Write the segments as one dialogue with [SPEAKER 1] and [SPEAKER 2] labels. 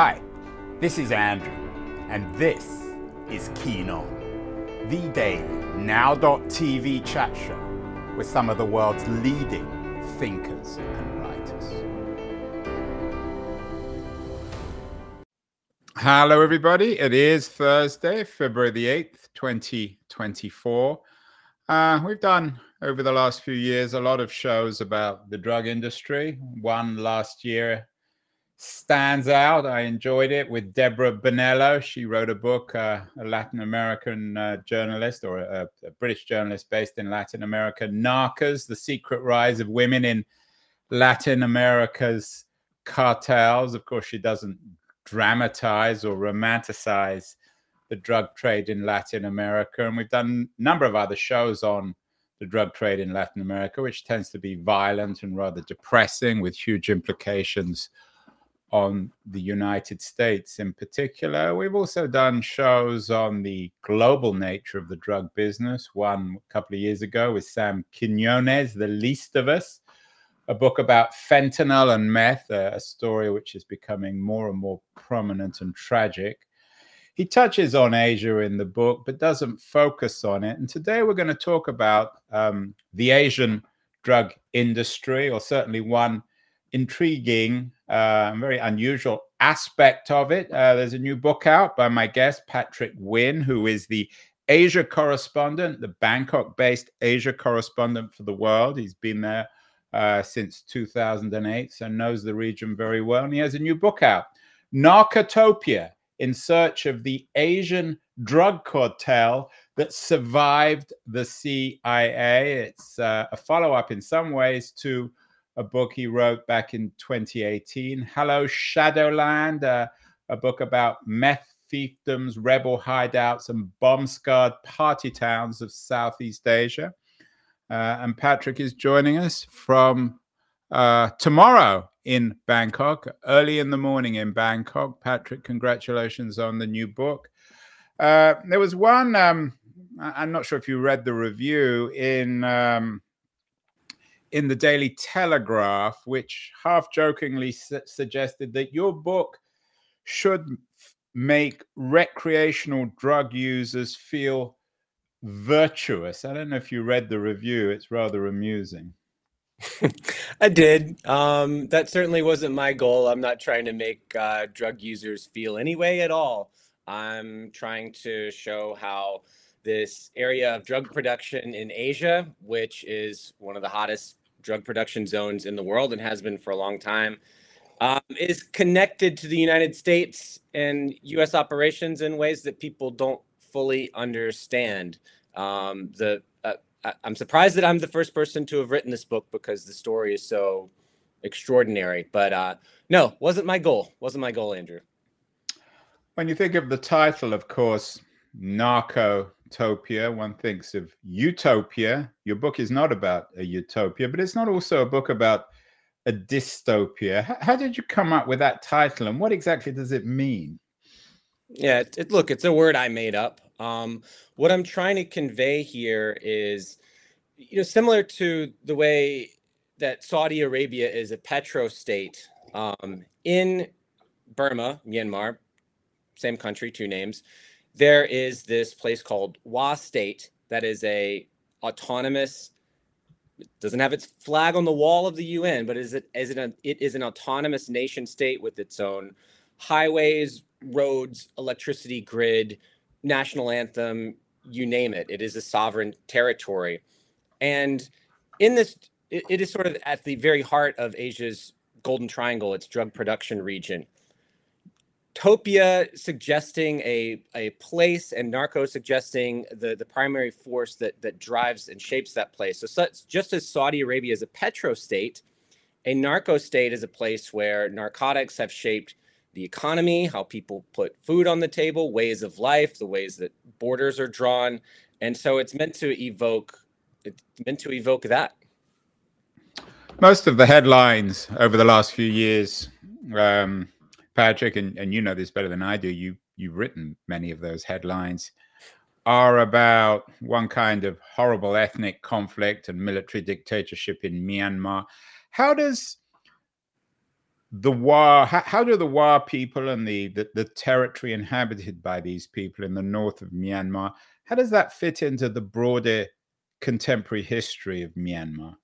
[SPEAKER 1] Hi, this is Andrew, and this is Keen On, the daily now.tv chat show with some of the world's leading thinkers and writers. Hello, everybody. It is Thursday, February the 8th, 2024. Uh, we've done over the last few years a lot of shows about the drug industry. One last year stands out. I enjoyed it with Deborah Bonello. She wrote a book, uh, a Latin American uh, journalist or a, a, British journalist based in Latin America, Narcas, The Secret Rise of Women in Latin America's Cartels. Of course, she doesn't dramatize or romanticize the drug trade in Latin America. And we've done a number of other shows on the drug trade in Latin America, which tends to be violent and rather depressing with huge implications on the United States in particular. We've also done shows on the global nature of the drug business. One a couple of years ago with Sam Quinones, The Least of Us, a book about fentanyl and meth, a, a story which is becoming more and more prominent and tragic. He touches on Asia in the book, but doesn't focus on it. And today we're going to talk about um, the Asian drug industry, or certainly one intriguing, uh, very unusual aspect of it. Uh, there's a new book out by my guest, Patrick Winn, who is the Asia correspondent, the Bangkok based Asia correspondent for the world. He's been there uh, since 2008, so knows the region very well. And he has a new book out, Narcotopia In Search of the Asian Drug Cartel That Survived the CIA. It's uh, a follow up in some ways to a book he wrote back in 2018. Hello, Shadowland, uh, a book about meth fiefdoms, rebel hideouts, and bomb scarred party towns of Southeast Asia. Uh, and Patrick is joining us from uh, tomorrow in Bangkok, early in the morning in Bangkok. Patrick, congratulations on the new book. Uh, there was one, um, I'm not sure if you read the review in. Um, in the Daily Telegraph, which half jokingly su- suggested that your book should make recreational drug users feel virtuous. I don't know if you read the review, it's rather amusing.
[SPEAKER 2] I did. Um, that certainly wasn't my goal. I'm not trying to make uh, drug users feel any way at all. I'm trying to show how this area of drug production in Asia, which is one of the hottest drug production zones in the world and has been for a long time, um, is connected to the United States and U.S. operations in ways that people don't fully understand. Um, the uh, I'm surprised that I'm the first person to have written this book because the story is so extraordinary. But uh, no, wasn't my goal. Wasn't my goal, Andrew.
[SPEAKER 1] When you think of the title, of course, Narco utopia. One thinks of utopia. Your book is not about a utopia, but it's not also a book about a dystopia. How, how did you come up with that title, and what exactly does it mean?
[SPEAKER 2] Yeah, it, it, look, it's a word I made up. Um, what I'm trying to convey here is, you know, similar to the way that Saudi Arabia is a petro state um, in Burma, Myanmar, same country, two names there is this place called Wa State that is a autonomous doesn't have its flag on the wall of the UN, but is it is it a, it is an autonomous nation state with its own highways, roads, electricity grid, national anthem, you name it. It is a sovereign territory, and in this, it, it is sort of at the very heart of Asia's Golden Triangle, its drug production region. Topia suggesting a, a place and Narco suggesting the, the primary force that, that drives and shapes that place. So, just as Saudi Arabia is a petro state, a narco state is a place where narcotics have shaped the economy, how people put food on the table, ways of life, the ways that borders are drawn. And so it's meant to evoke it's meant to evoke that.
[SPEAKER 1] Most of the headlines over the last few years um, Patrick, and, and you know this better than I do, you you've written many of those headlines, are about one kind of horrible ethnic conflict and military dictatorship in Myanmar. How does the Wa, how, how, do the Wa people and the, the, the territory inhabited by these people in the north of Myanmar, how does that fit into the broader contemporary history of Myanmar?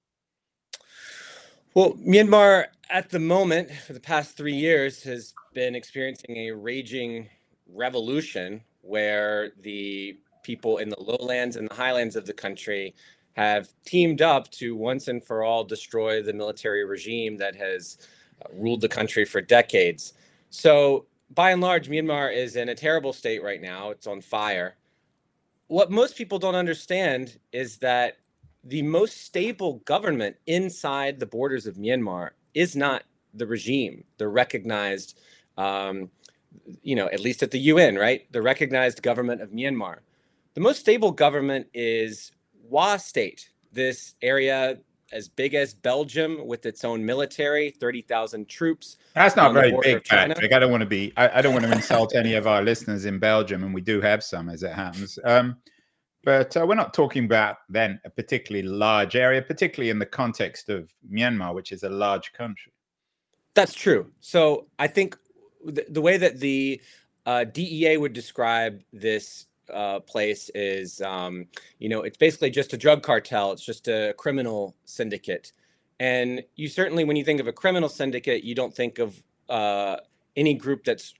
[SPEAKER 2] Well, Myanmar at the moment, for the past three years, has been experiencing a raging revolution where the people in the lowlands and the highlands of the country have teamed up to once and for all destroy the military regime that has uh, ruled the country for decades. So, by and large, Myanmar is in a terrible state right now. It's on fire. What most people don't understand is that the most stable government inside the borders of Myanmar is not the regime, the recognized, um, you know, at least at the UN, right? The recognized government of Myanmar. The most stable government is Wa State, this area as big as Belgium with its own military, 30,000 troops.
[SPEAKER 1] That's not very big, Patrick. I don't want to be, I, I, don't want to insult any of our listeners in Belgium, and we do have some as it happens. Um, but uh, we're not talking about then a particularly large area, particularly in the context of Myanmar, which is a large country.
[SPEAKER 2] That's true. So I think the, the way that the uh, DEA would describe this uh, place is, um, you know, it's basically just a drug cartel. It's just a criminal syndicate. And you certainly, when you think of a criminal syndicate, you don't think of uh, any group that's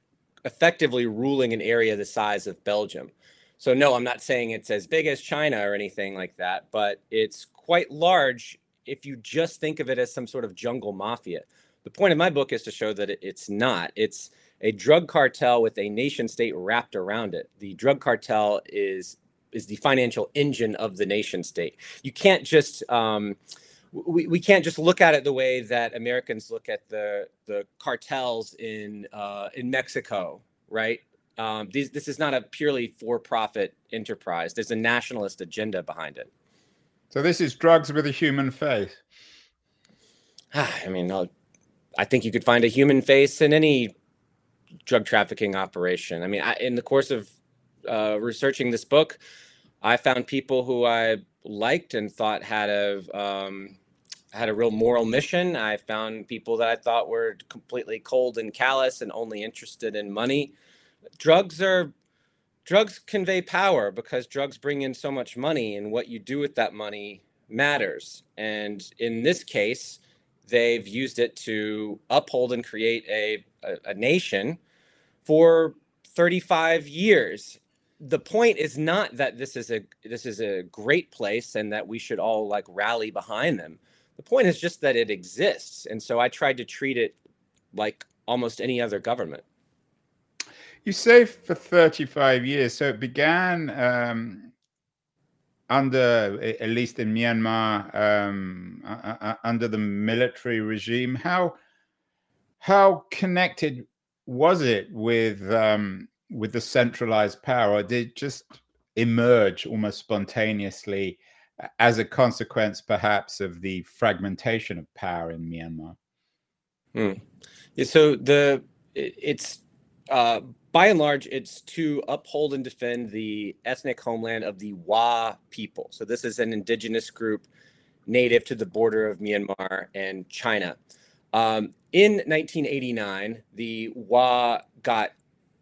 [SPEAKER 2] effectively ruling an area the size of Belgium. So, no, I'm not saying it's as big as China or anything like that, but it's quite large if you just think of it as some sort of jungle mafia. The point of my book is to show that it's not. It's a drug cartel with a nation state wrapped around it. The drug cartel is is the financial engine of the nation state. You can't just um, we, we can't just look at it the way that Americans look at the the cartels in uh, in Mexico, right? Um, these, this is not a purely for-profit enterprise. There's a nationalist agenda behind it.
[SPEAKER 1] So this is drugs with a human face.
[SPEAKER 2] I mean, I think you could find a human face in any drug trafficking operation. I mean, I, in the course of uh, researching this book, I found people who I liked and thought had a um, had a real moral mission. I found people that I thought were completely cold and callous and only interested in money. Drugs are drugs convey power because drugs bring in so much money, and what you do with that money matters. And in this case, they've used it to uphold and create a, a, a nation for 35 years. The point is not that this is a this is a great place and that we should all like rally behind them. The point is just that it exists and so i tried to treat it like almost any other government.
[SPEAKER 1] You say for 35 years so it began um, under at least in myanmar um, uh, under the military regime how how connected was it with um, with the centralized power? did it just emerge almost spontaneously as a consequence, perhaps, of the fragmentation of power in Myanmar?
[SPEAKER 2] Hmm. Yeah, so the it's uh, by and large, it's to uphold and defend the ethnic homeland of the Wa people. So this is an indigenous group native to the border of Myanmar and China. Um, in 1989, the Wa got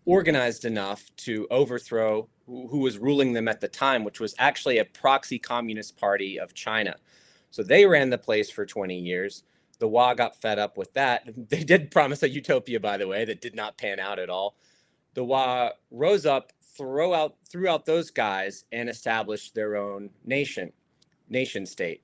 [SPEAKER 2] organized enough to overthrow who, who was ruling them at the time, which was actually a proxy communist party of China. So they ran the place for 20 years. The Wa got fed up with that. They did promise a utopia, by the way, that did not pan out at all. The Wa rose up, throw out, threw out those guys, and established their own nation, nation state.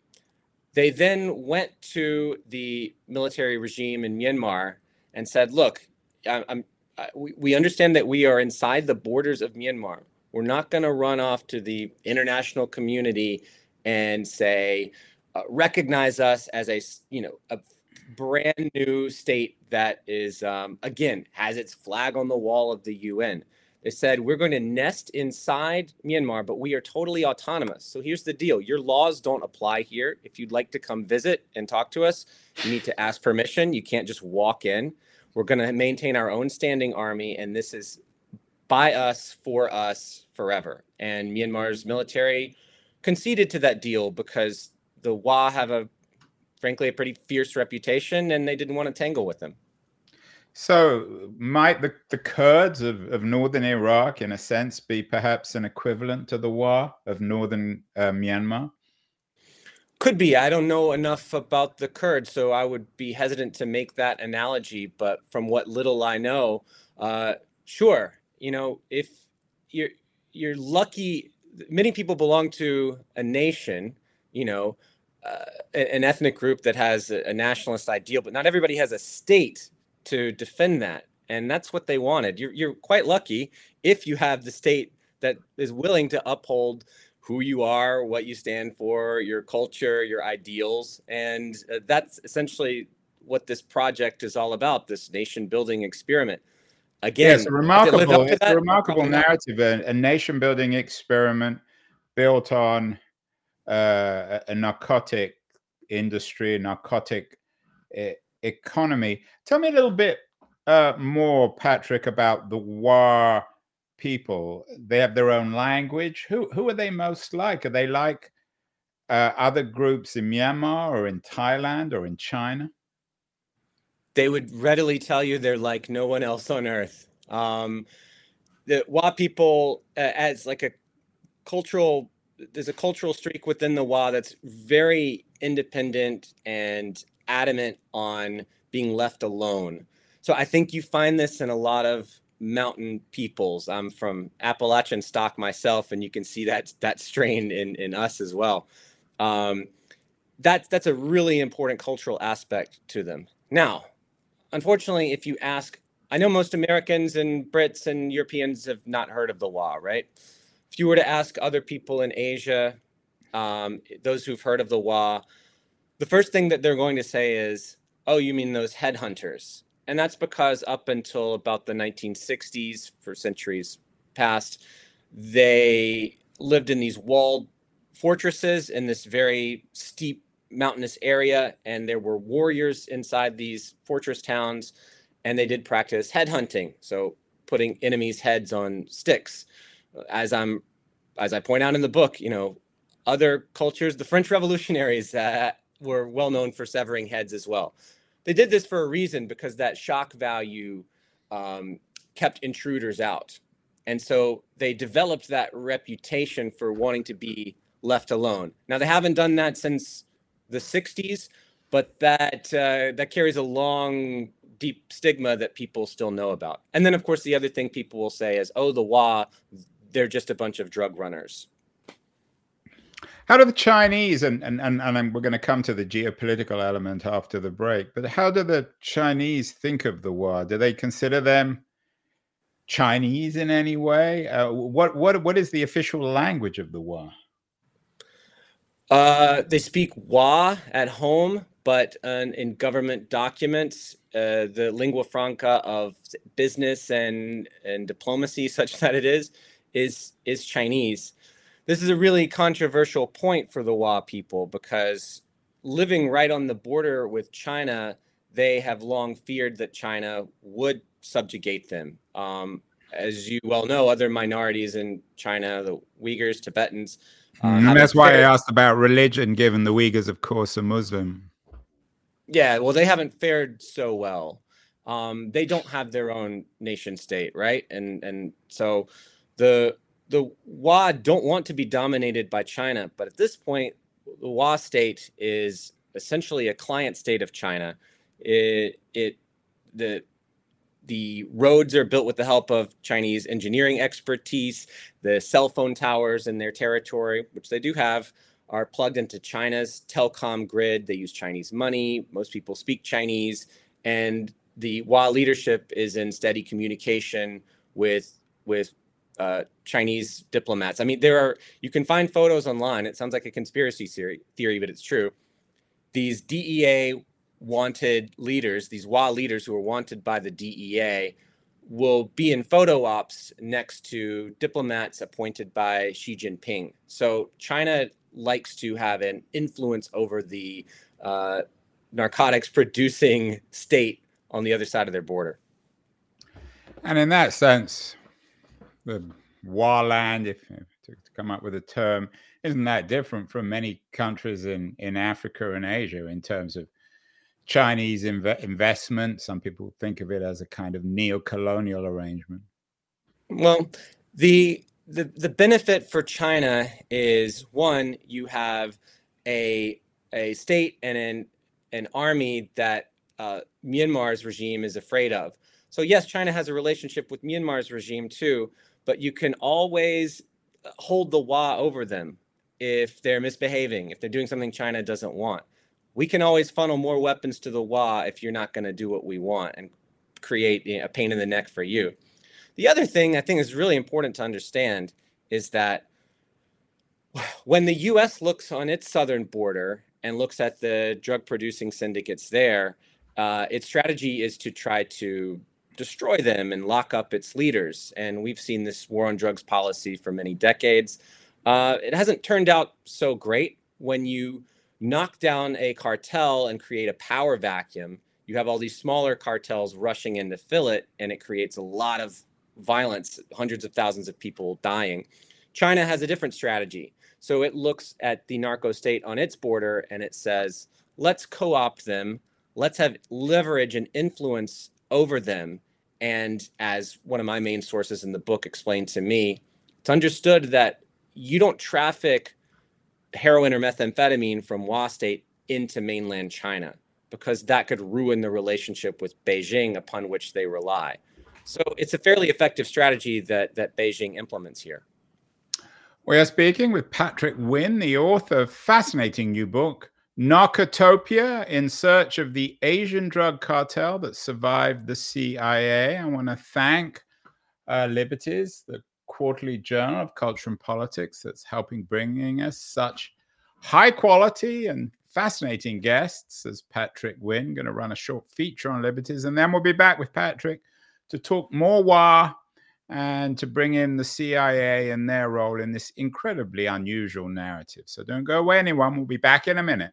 [SPEAKER 2] They then went to the military regime in Myanmar and said, "Look, I, I'm, I, we, we understand that we are inside the borders of Myanmar. We're not going to run off to the international community and say, uh, recognize us as a you know a brand new state that is um, again has its flag on the wall of the UN." They said, We're going to nest inside Myanmar, but we are totally autonomous. So here's the deal your laws don't apply here. If you'd like to come visit and talk to us, you need to ask permission. You can't just walk in. We're going to maintain our own standing army, and this is by us, for us, forever. And Myanmar's military conceded to that deal because the Wa have a, frankly, a pretty fierce reputation, and they didn't want to tangle with them.
[SPEAKER 1] So, might the, the Kurds of, of northern Iraq, in a sense, be perhaps an equivalent to the Wa of northern uh, Myanmar?
[SPEAKER 2] Could be. I don't know enough about the Kurds, so I would be hesitant to make that analogy. But from what little I know, uh, sure. You know, if you're you're lucky, many people belong to a nation. You know, uh, an ethnic group that has a nationalist ideal, but not everybody has a state to defend that. And that's what they wanted. You're, you're quite lucky if you have the state that is willing to uphold who you are, what you stand for, your culture, your ideals. And uh, that's essentially what this project is all about this nation building experiment.
[SPEAKER 1] Again, yes, a remarkable, it's a remarkable narrative, a, a nation building experiment built on uh, a narcotic industry, a narcotic uh, economy. Tell me a little bit uh, more, Patrick, about the Wa people. They have their own language. Who who are they most like? Are they like uh, other groups in Myanmar or in Thailand or in China?
[SPEAKER 2] They would readily tell you they're like no one else on earth. Um, the Wa people, uh, as like a cultural, there's a cultural streak within the Wa that's very independent and adamant on being left alone. So I think you find this in a lot of mountain peoples. I'm from Appalachian stock myself, and you can see that that strain in in us as well. Um, that's that's a really important cultural aspect to them. Now, unfortunately, if you ask, I know most Americans and Brits and Europeans have not heard of the Wa, right? If you were to ask other people in Asia, um, those who've heard of the Wa, the first thing that they're going to say is, "Oh, you mean those headhunters?" And that's because up until about the 1960s, for centuries past, they lived in these walled fortresses in this very steep mountainous area, and there were warriors inside these fortress towns, and they did practice headhunting, so putting enemies' heads on sticks. As I'm, as I point out in the book, you know, other cultures, the French revolutionaries uh, were well known for severing heads as well. They did this for a reason because that shock value um, kept intruders out. And so they developed that reputation for wanting to be left alone. Now they haven't done that since the 60s, but that uh, that carries a long, deep stigma that people still know about. And then, of course, the other thing people will say is, "Oh, the Wa, they're just a bunch of drug runners."
[SPEAKER 1] How do the Chinese and and and, and we're going to come to the geopolitical element after the break, but how do the Chinese think of the Wa? Do they consider them Chinese in any way? Uh, what what what is the official language of the Wa?
[SPEAKER 2] Uh, they speak Wa at home, but uh, in government documents, uh, the lingua franca of business and and diplomacy, such that it is, is is Chinese this is a really controversial point for the Wa people because living right on the border with China, they have long feared that China would subjugate them. Um, as you well know, other minorities in China, the Uyghurs, Tibetans.
[SPEAKER 1] Uh, mm, that's why fared. I asked about religion, given the Uyghurs, of course, are Muslim.
[SPEAKER 2] Yeah, well, they haven't fared so well. Um, they don't have their own nation state, right? And and so the the Wa don't want to be dominated by China, but at this point, the Wa state is essentially a client state of China. It, it the the roads are built with the help of Chinese engineering expertise. The cell phone towers in their territory, which they do have, are plugged into China's telecom grid. They use Chinese money. Most people speak Chinese, and the Wa leadership is in steady communication with with uh, Chinese diplomats. I mean, there are you can find photos online. It sounds like a conspiracy theory, but it's true. These DEA wanted leaders, these Wa leaders who are wanted by the DEA, will be in photo ops next to diplomats appointed by Xi Jinping. So China likes to have an influence over the uh, narcotics producing state on the other side of their border.
[SPEAKER 1] And in that sense, the warland, if, if to, to, come up with a term, isn't that different from many countries in, in Africa and Asia in terms of Chinese inv- investment. Some people think of it as a kind of neo-colonial arrangement.
[SPEAKER 2] Well, the the the benefit for China is one, you have a a state and an an army that uh, Myanmar's regime is afraid of. So yes, China has a relationship with Myanmar's regime too, but you can always hold the Wa over them if they're misbehaving, if they're doing something China doesn't want. We can always funnel more weapons to the Wa if you're not going to do what we want and create a pain in the neck for you. The other thing I think is really important to understand is that when the US looks on its southern border and looks at the drug producing syndicates there, uh, its strategy is to try to destroy them and lock up its leaders. And we've seen this war on drugs policy for many decades. Uh, it hasn't turned out so great when you knock down a cartel and create a power vacuum. You have all these smaller cartels rushing in to fill it, and it creates a lot of violence, hundreds of thousands of people dying. China has a different strategy. So it looks at the narco state on its border and it says, let's co opt them, let's have leverage and influence over them. And as one of my main sources in the book explained to me, it's understood that you don't traffic heroin or methamphetamine from Wa State into mainland China because that could ruin the relationship with Beijing upon which they rely. So it's a fairly effective strategy that that Beijing implements here.
[SPEAKER 1] We are speaking with Patrick Winn, the author of fascinating new book, Narcotopia in Search of the Asian Drug Cartel That Survived the CIA. I want to thank uh, Liberties, the quarterly journal of culture and politics that's helping bringing us such high quality and fascinating guests as Patrick Winn, going to run a short feature on Liberties. And then we'll be back with Patrick to talk more WA and to bring in the CIA and their role in this incredibly unusual narrative. So don't go away, anyone. We'll be back in a minute.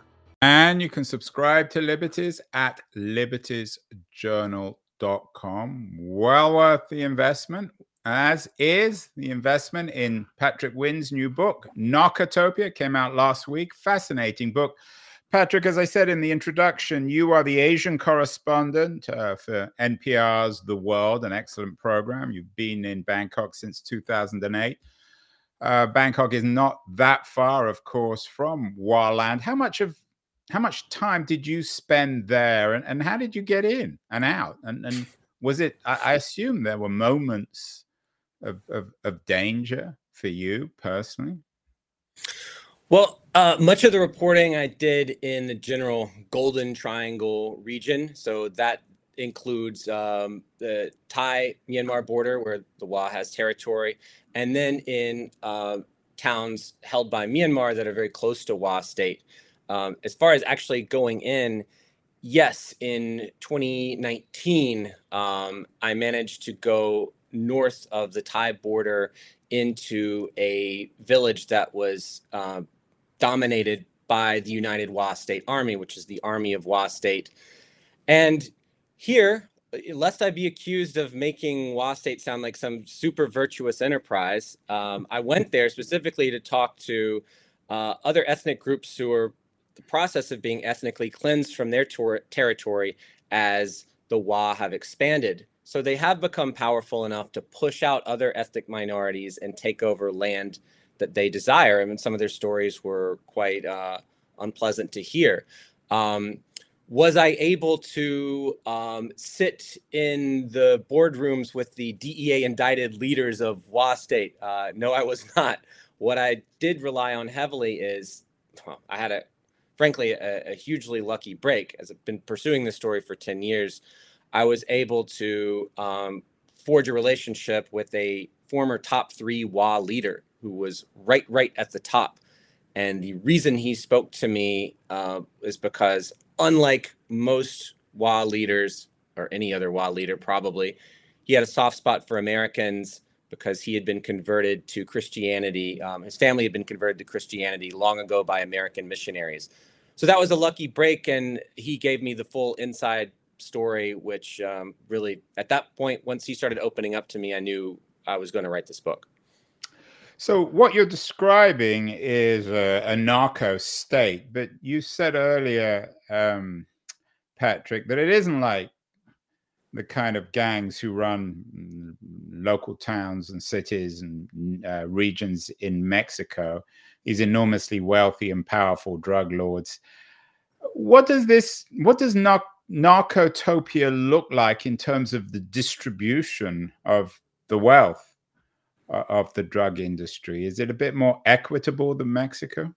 [SPEAKER 1] And you can subscribe to Liberties at libertiesjournal.com. Well worth the investment, as is the investment in Patrick Winn's new book, Narcotopia, came out last week. Fascinating book Patrick, as I said in the introduction, you are the Asian correspondent uh, for NPR's The World, an excellent program. You've been in Bangkok since 2008. Uh, Bangkok is not that far, of course, from Land. How much of how much time did you spend there, and, and how did you get in and out? And, and was it? I, I assume there were moments of, of, of danger for you personally.
[SPEAKER 2] Well, uh, much of the reporting I did in the general Golden Triangle region. So that includes um, the Thai Myanmar border, where the Wa has territory, and then in uh, towns held by Myanmar that are very close to Wa state. Um, as far as actually going in, yes, in 2019, um, I managed to go north of the Thai border into a village that was uh, dominated by the United Wa State Army, which is the Army of Wa State. And here, lest I be accused of making Wa State sound like some super virtuous enterprise, um, I went there specifically to talk to uh, other ethnic groups who are the process of being ethnically cleansed from their tor- territory as the Wa have expanded. So they have become powerful enough to push out other ethnic minorities and take over land that they desire. I mean, some of their stories were quite uh, unpleasant to hear. Um, was I able to um, sit in the boardrooms with the DEA indicted leaders of WA State? Uh, no, I was not. What I did rely on heavily is well, I had a, frankly, a, a, hugely lucky break. As I've been pursuing this story for 10 years, I was able to um, forge a relationship with a former top three WA leader who was right right at the top. And the reason he spoke to me uh, is because unlike most WA leaders or any other WA leader, probably, he had a soft spot for Americans because he had been converted to Christianity. Um, his family had been converted to Christianity long ago by American missionaries. So that was a lucky break, and he gave me the full inside story, which um, really, at that point, once he started opening up to me, I knew I was going to write this book.
[SPEAKER 1] So what you're describing is a, a narco state, but you said earlier, um, Patrick, that it isn't like the kind of gangs who run local towns and cities and uh, regions in Mexico, these enormously wealthy and powerful drug lords. What does this, what does nar- narcotopia look like in terms of the distribution of the wealth uh, of the drug industry? Is it a bit more equitable than Mexico?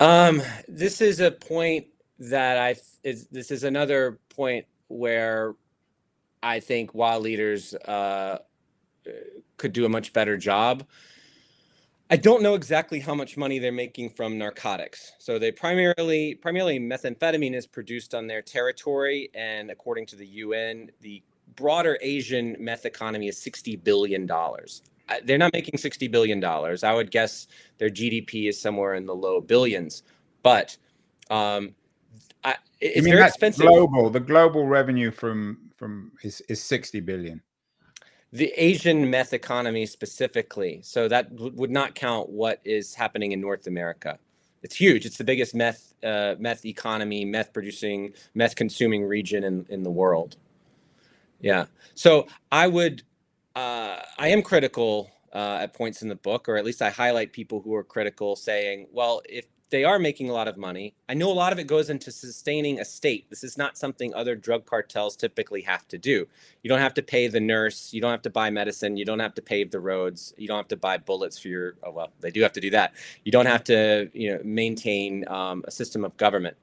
[SPEAKER 2] Um, this is a point that I is this is another point where I think WA leaders uh, could do a much better job. I don't know exactly how much money they're making from narcotics. So they primarily primarily methamphetamine is produced on their territory, and according to the UN, the broader Asian meth economy is sixty billion dollars. They're not making sixty billion dollars. I would guess their GDP is somewhere in the low billions, but um, I, it's very expensive.
[SPEAKER 1] Global, the global revenue from from is is sixty billion.
[SPEAKER 2] The Asian meth economy specifically, so that w- would not count what is happening in North America. It's huge. It's the biggest meth uh, meth economy, meth producing, meth consuming region in in the world. Yeah. So I would, uh, I am critical uh, at points in the book, or at least I highlight people who are critical, saying, well, if they are making a lot of money. I know a lot of it goes into sustaining a state. This is not something other drug cartels typically have to do. You don't have to pay the nurse. You don't have to buy medicine. You don't have to pave the roads. You don't have to buy bullets for your. Oh well, they do have to do that. You don't have to, you know, maintain um, a system of government.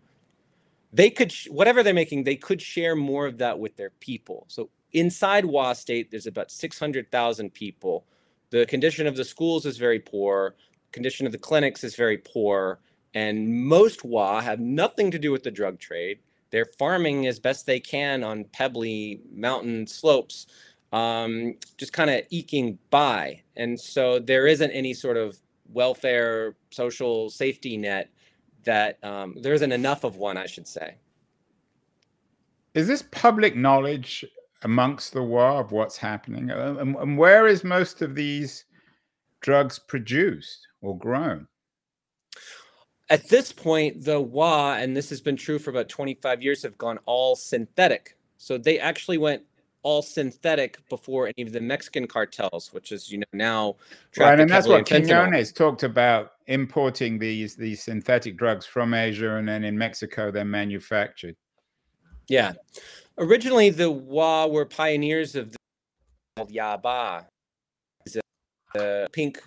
[SPEAKER 2] They could, whatever they're making, they could share more of that with their people. So inside WA State, there's about 600,000 people. The condition of the schools is very poor. Condition of the clinics is very poor and most WA have nothing to do with the drug trade. They're farming as best they can on pebbly mountain slopes, um, just kind of eking by. And so there isn't any sort of welfare, social safety net that um, there isn't enough of one, I should say.
[SPEAKER 1] Is this public knowledge amongst the WA of what's happening? And, and where is most of these drugs produced or grown?
[SPEAKER 2] At this point, the WA, and this has been true for about 25 years, have gone all synthetic. So they actually went all synthetic before any of the Mexican cartels, which is you know now
[SPEAKER 1] right, and that's what Quinones talked about importing these these synthetic drugs from Asia and then in Mexico they're manufactured.
[SPEAKER 2] Yeah, originally the WA were pioneers of the Yaba, the pink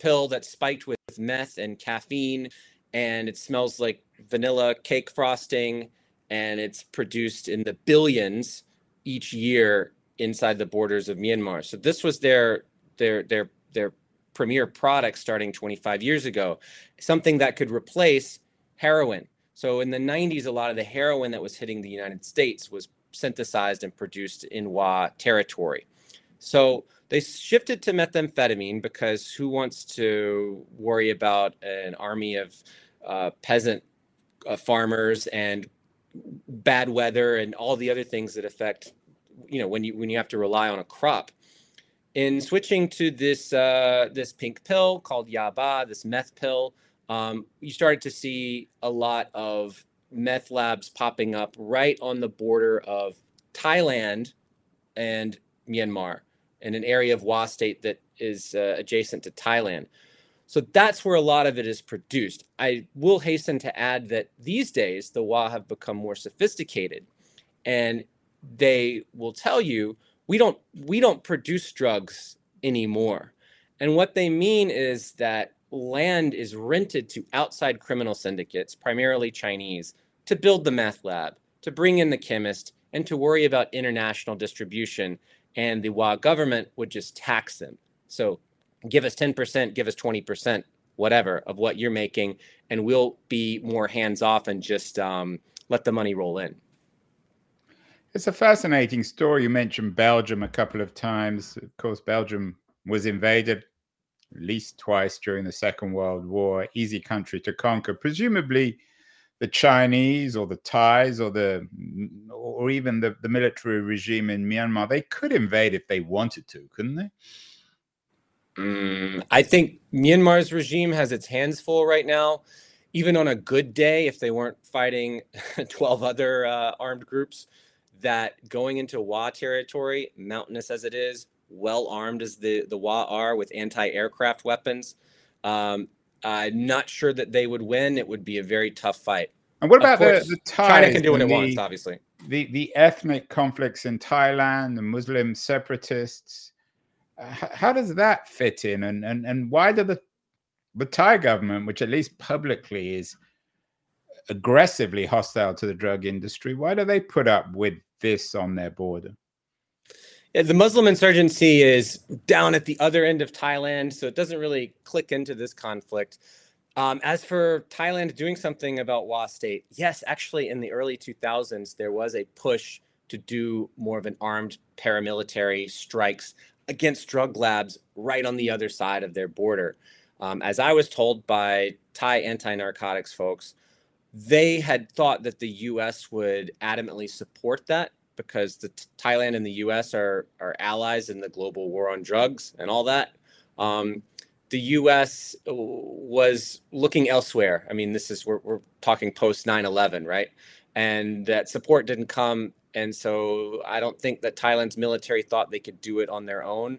[SPEAKER 2] pill that's spiked with meth and caffeine and it smells like vanilla cake frosting and it's produced in the billions each year inside the borders of Myanmar. So this was their their their their premier product starting 25 years ago, something that could replace heroin. So in the 90s, a lot of the heroin that was hitting the United States was synthesized and produced in WA territory. So they shifted to methamphetamine because who wants to worry about an army of uh, peasant uh, farmers and bad weather and all the other things that affect you know when you when you have to rely on a crop. In switching to this uh, this pink pill called yaba this meth pill um, you started to see a lot of meth labs popping up right on the border of thailand and myanmar in an area of wa state that is uh, adjacent to thailand so that's where a lot of it is produced. I will hasten to add that these days the WA have become more sophisticated and they will tell you we don't we don't produce drugs anymore. And what they mean is that land is rented to outside criminal syndicates, primarily Chinese, to build the meth lab, to bring in the chemist, and to worry about international distribution. And the WA government would just tax them. So give us 10%, give us 20%, whatever of what you're making, and we'll be more hands off and just um, let the money roll in.
[SPEAKER 1] It's a fascinating story. You mentioned Belgium a couple of times. Of course, Belgium was invaded at least twice during the Second World War. Easy country to conquer. Presumably, the Chinese or the Thais or the or even the, the military regime in Myanmar, they could invade if they wanted to, couldn't they?
[SPEAKER 2] Mm, I think Myanmar's regime has its hands full right now. Even on a good day, if they weren't fighting 12 other uh, armed groups, that going into Wa territory, mountainous as it is, well armed as the, the Wa are with anti aircraft weapons, um, I'm not sure that they would win. It would be a very tough fight.
[SPEAKER 1] And what about course, the, the
[SPEAKER 2] China can do what it the, wants, obviously.
[SPEAKER 1] The the ethnic conflicts in Thailand, the Muslim separatists. How does that fit in, and and and why do the the Thai government, which at least publicly is aggressively hostile to the drug industry, why do they put up with this on their border?
[SPEAKER 2] Yeah, the Muslim insurgency is down at the other end of Thailand, so it doesn't really click into this conflict. Um, as for Thailand doing something about Wa State, yes, actually, in the early 2000s, there was a push to do more of an armed paramilitary strikes against drug labs right on the other side of their border. Um, as I was told by Thai anti narcotics folks, they had thought that the U.S. would adamantly support that because the Thailand and the U.S. are are allies in the global war on drugs and all that. Um, the U.S. was looking elsewhere. I mean, this is we're, we're talking post 9/11, right? And that support didn't come, and so I don't think that Thailand's military thought they could do it on their own.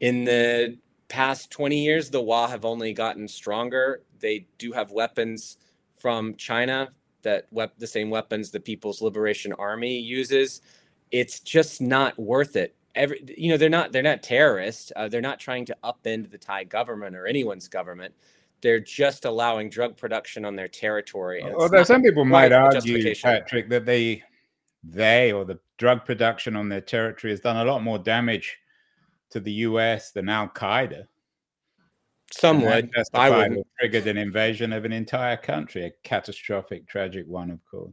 [SPEAKER 2] In the past 20 years, the Wa have only gotten stronger. They do have weapons from China that wep- the same weapons the People's Liberation Army uses, it's just not worth it. Every, you know, they're not they're not terrorists. Uh, they're not trying to upend the Thai government or anyone's government. They're just allowing drug production on their territory.
[SPEAKER 1] Although some people might argue, Patrick, that they they or the drug production on their territory has done a lot more damage to the U.S. than Al Qaeda.
[SPEAKER 2] Some would. I would
[SPEAKER 1] triggered an invasion of an entire country, a catastrophic, tragic one, of course.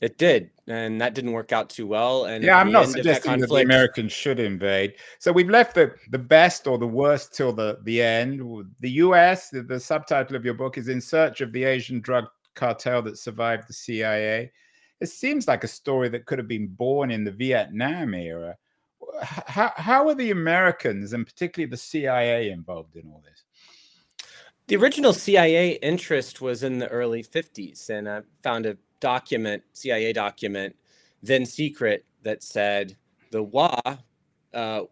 [SPEAKER 2] It did, and that didn't work out too well. And
[SPEAKER 1] yeah, I'm not suggesting that, conflict... that, the Americans should invade. So we've left the, the best or the worst till the, the end. The U.S. The, the subtitle of your book is "In Search of the Asian Drug Cartel That Survived the CIA." It seems like a story that could have been born in the Vietnam era how, how the Americans and particularly the CIA involved in all this?
[SPEAKER 2] The original CIA interest was in the early 50s, and I found a document, CIA document, then secret, that said the Wa uh,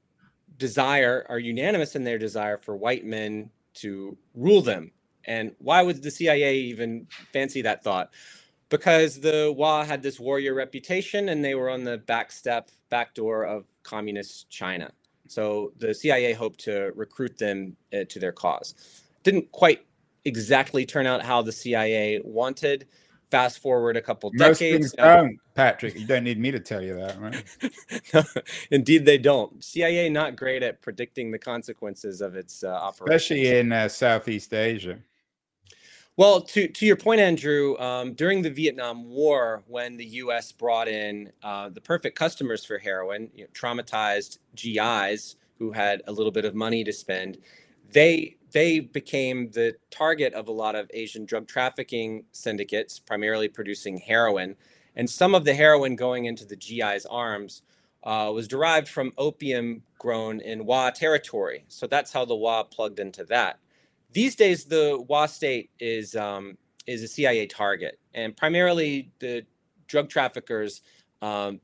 [SPEAKER 2] desire are unanimous in their desire for white men to rule them. And why would the CIA even fancy that thought? Because the Wa had this warrior reputation and they were on the back step, back door of communist China. So the CIA hoped to recruit them uh, to their cause. Didn't quite exactly turn out how the CIA wanted. Fast forward a couple Most decades.
[SPEAKER 1] Things don't, Patrick. You don't need me to tell you that, right?
[SPEAKER 2] indeed, they don't. CIA not great at predicting the consequences of its uh, operations,
[SPEAKER 1] especially in uh, Southeast Asia.
[SPEAKER 2] Well, to to your point, Andrew, um, during the Vietnam War, when the U.S. brought in uh, the perfect customers for heroin, you know, traumatized GIs who had a little bit of money to spend, they they became the target of a lot of Asian drug trafficking syndicates, primarily producing heroin, and some of the heroin going into the GI's arms uh, was derived from opium grown in Wa territory. So that's how the Wa plugged into that these days the Wa State is um, is a CIA target, and primarily the drug traffickers um,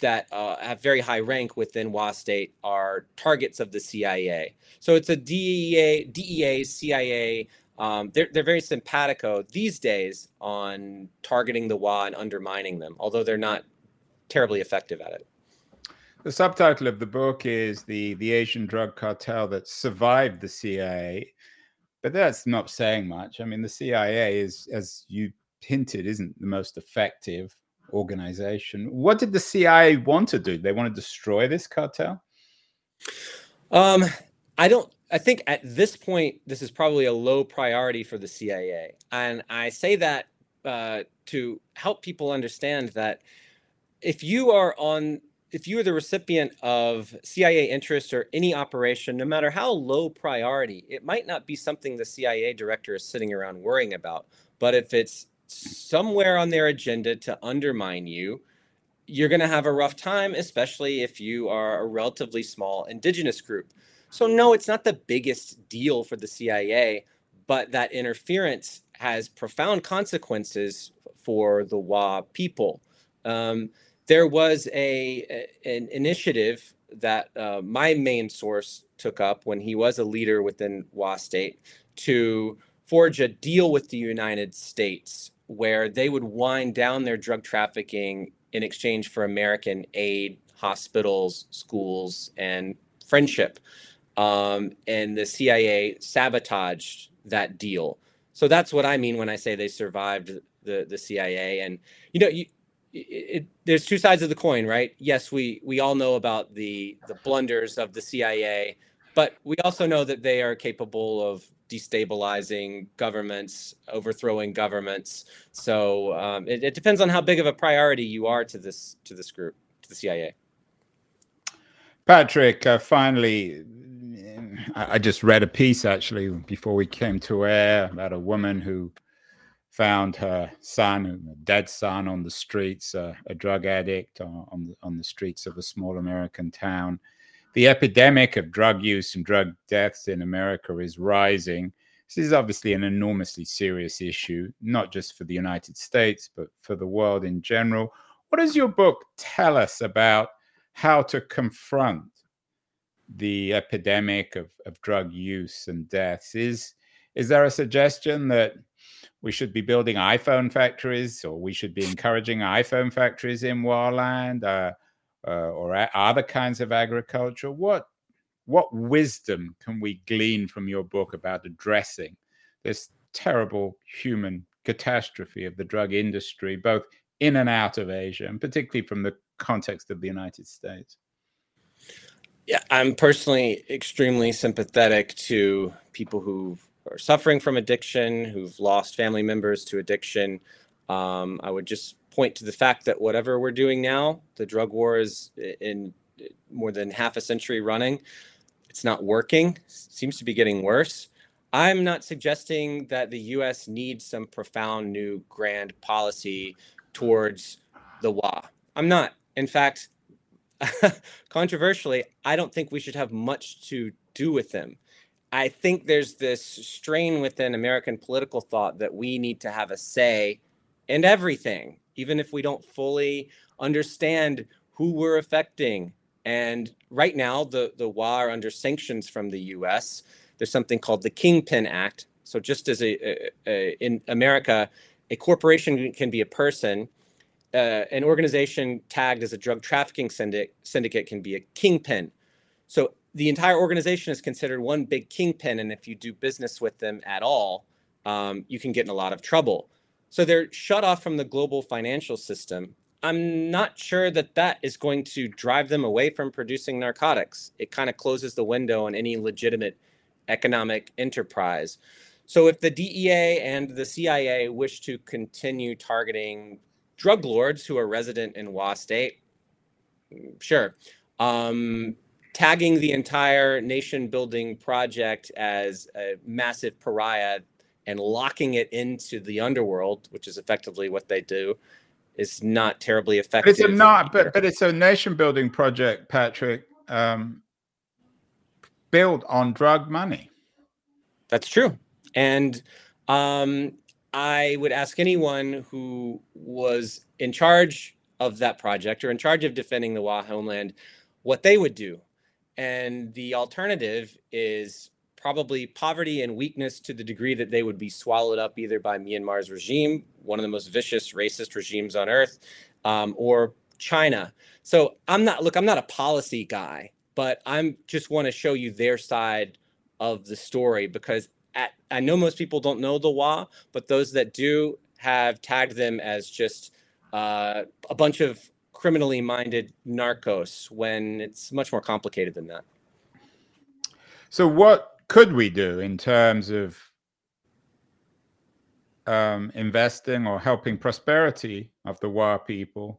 [SPEAKER 2] that uh, have very high rank within Wa State are targets of the CIA. So it's a DEA, DEA, CIA. Um, they're they're very simpatico these days on targeting the Wa and undermining them, although they're not terribly effective at it.
[SPEAKER 1] The subtitle of the book is the the Asian drug cartel that survived the CIA. But that's not saying much. I mean, the CIA is, as you hinted, isn't the most effective organization. What did the CIA want to do? They want to destroy this cartel?
[SPEAKER 2] Um, I don't. I think at this point, this is probably a low priority for the CIA, and I say that uh, to help people understand that if you are on if you are the recipient of CIA interest or any operation, no matter how low priority, it might not be something the CIA director is sitting around worrying about. But if it's somewhere on their agenda to undermine you, you're going to have a rough time, especially if you are a relatively small indigenous group. So, no, it's not the biggest deal for the CIA, but that interference has profound consequences for the Wa people. Um, there was a, an initiative that uh, my main source took up when he was a leader within Wa State to forge a deal with the United States where they would wind down their drug trafficking in exchange for American aid, hospitals, schools, and friendship. Um, and the CIA sabotaged that deal. So that's what I mean when I say they survived the the CIA. And you know, you, it, there's two sides of the coin, right? Yes, we we all know about the the blunders of the CIA, but we also know that they are capable of destabilizing governments, overthrowing governments. So um, it, it depends on how big of a priority you are to this to this group, to the CIA.
[SPEAKER 1] Patrick, uh, finally, I just read a piece actually before we came to air about a woman who found her son, a dead son, on the streets, uh, a drug addict on, on, the, on the streets of a small American town. The epidemic of drug use and drug deaths in America is rising. This is obviously an enormously serious issue, not just for the United States, but for the world in general. What does your book tell us about how to confront the epidemic of, of drug use and deaths? Is, is there a suggestion that we should be building iPhone factories, or we should be encouraging iPhone factories in Warland, uh, uh, or a- other kinds of agriculture. What what wisdom can we glean from your book about addressing this terrible human catastrophe of the drug industry, both in and out of Asia, and particularly from the context of the United States?
[SPEAKER 2] Yeah, I'm personally extremely sympathetic to people who are suffering from addiction, who've lost family members to addiction. Um, I would just point to the fact that whatever we're doing now, the drug war is in more than half a century running. It's not working, seems to be getting worse. I'm not suggesting that the US needs some profound new grand policy towards the WA. I'm not. In fact, controversially, I don't think we should have much to do with them. I think there's this strain within American political thought that we need to have a say in everything, even if we don't fully understand who we're affecting. And right now, the the WA are under sanctions from the U.S. There's something called the Kingpin Act. So just as a, a, a in America, a corporation can be a person. Uh, an organization tagged as a drug trafficking syndicate, syndicate can be a kingpin. So the entire organization is considered one big kingpin, and if you do business with them at all, um, you can get in a lot of trouble. So they're shut off from the global financial system. I'm not sure that that is going to drive them away from producing narcotics. It kind of closes the window on any legitimate economic enterprise. So if the DEA and the CIA wish to continue targeting drug lords who are resident in Wa State, sure. Um, tagging the entire nation building project as a massive pariah and locking it into the underworld, which is effectively what they do, is not terribly effective.
[SPEAKER 1] But it's not, but, but it's a nation building project, Patrick, um, built on drug money.
[SPEAKER 2] That's true. And um, I would ask anyone who was in charge of that project or in charge of defending the Wa homeland what they would do and the alternative is probably poverty and weakness to the degree that they would be swallowed up either by Myanmar's regime, one of the most vicious racist regimes on earth, um, or China. So I'm not, look, I'm not a policy guy, but I'm just want to show you their side of the story because at, I know most people don't know the Wa, but those that do have tagged them as just uh, a bunch of criminally minded narcos when it's much more complicated than that.
[SPEAKER 1] So, what could we do in terms of um, investing or helping prosperity of the Wa people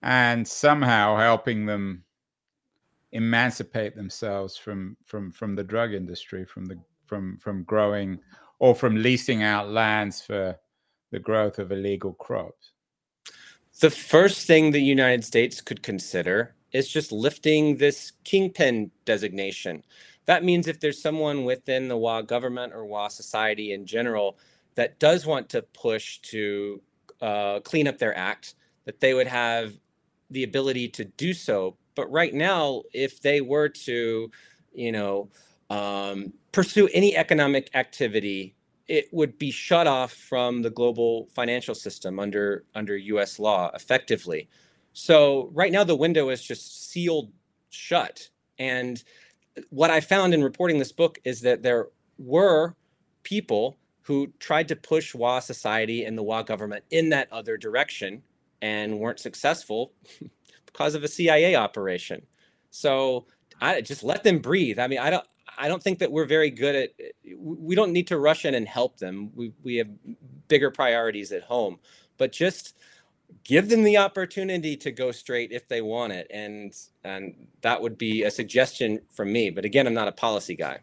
[SPEAKER 1] and somehow helping them emancipate themselves from from from the drug industry from the from from growing or from leasing out lands for the growth of illegal crops
[SPEAKER 2] the first thing the united states could consider is just lifting this kingpin designation that means if there's someone within the wa government or wa society in general that does want to push to uh, clean up their act that they would have the ability to do so. But right now, if they were to, you know, um, pursue any economic activity, it would be shut off from the global financial system under under U.S. law effectively. So right now, the window is just sealed shut. And what I found in reporting this book is that there were people who tried to push WA society and the WA government in that other direction and weren't successful because of a CIA operation. So I just let them breathe. I mean, I don't I don't think that we're very good at we don't need to rush in and help them. We we have bigger priorities at home. But just give them the opportunity to go straight if they want it and and that would be a suggestion from me. But again, I'm not a policy guy.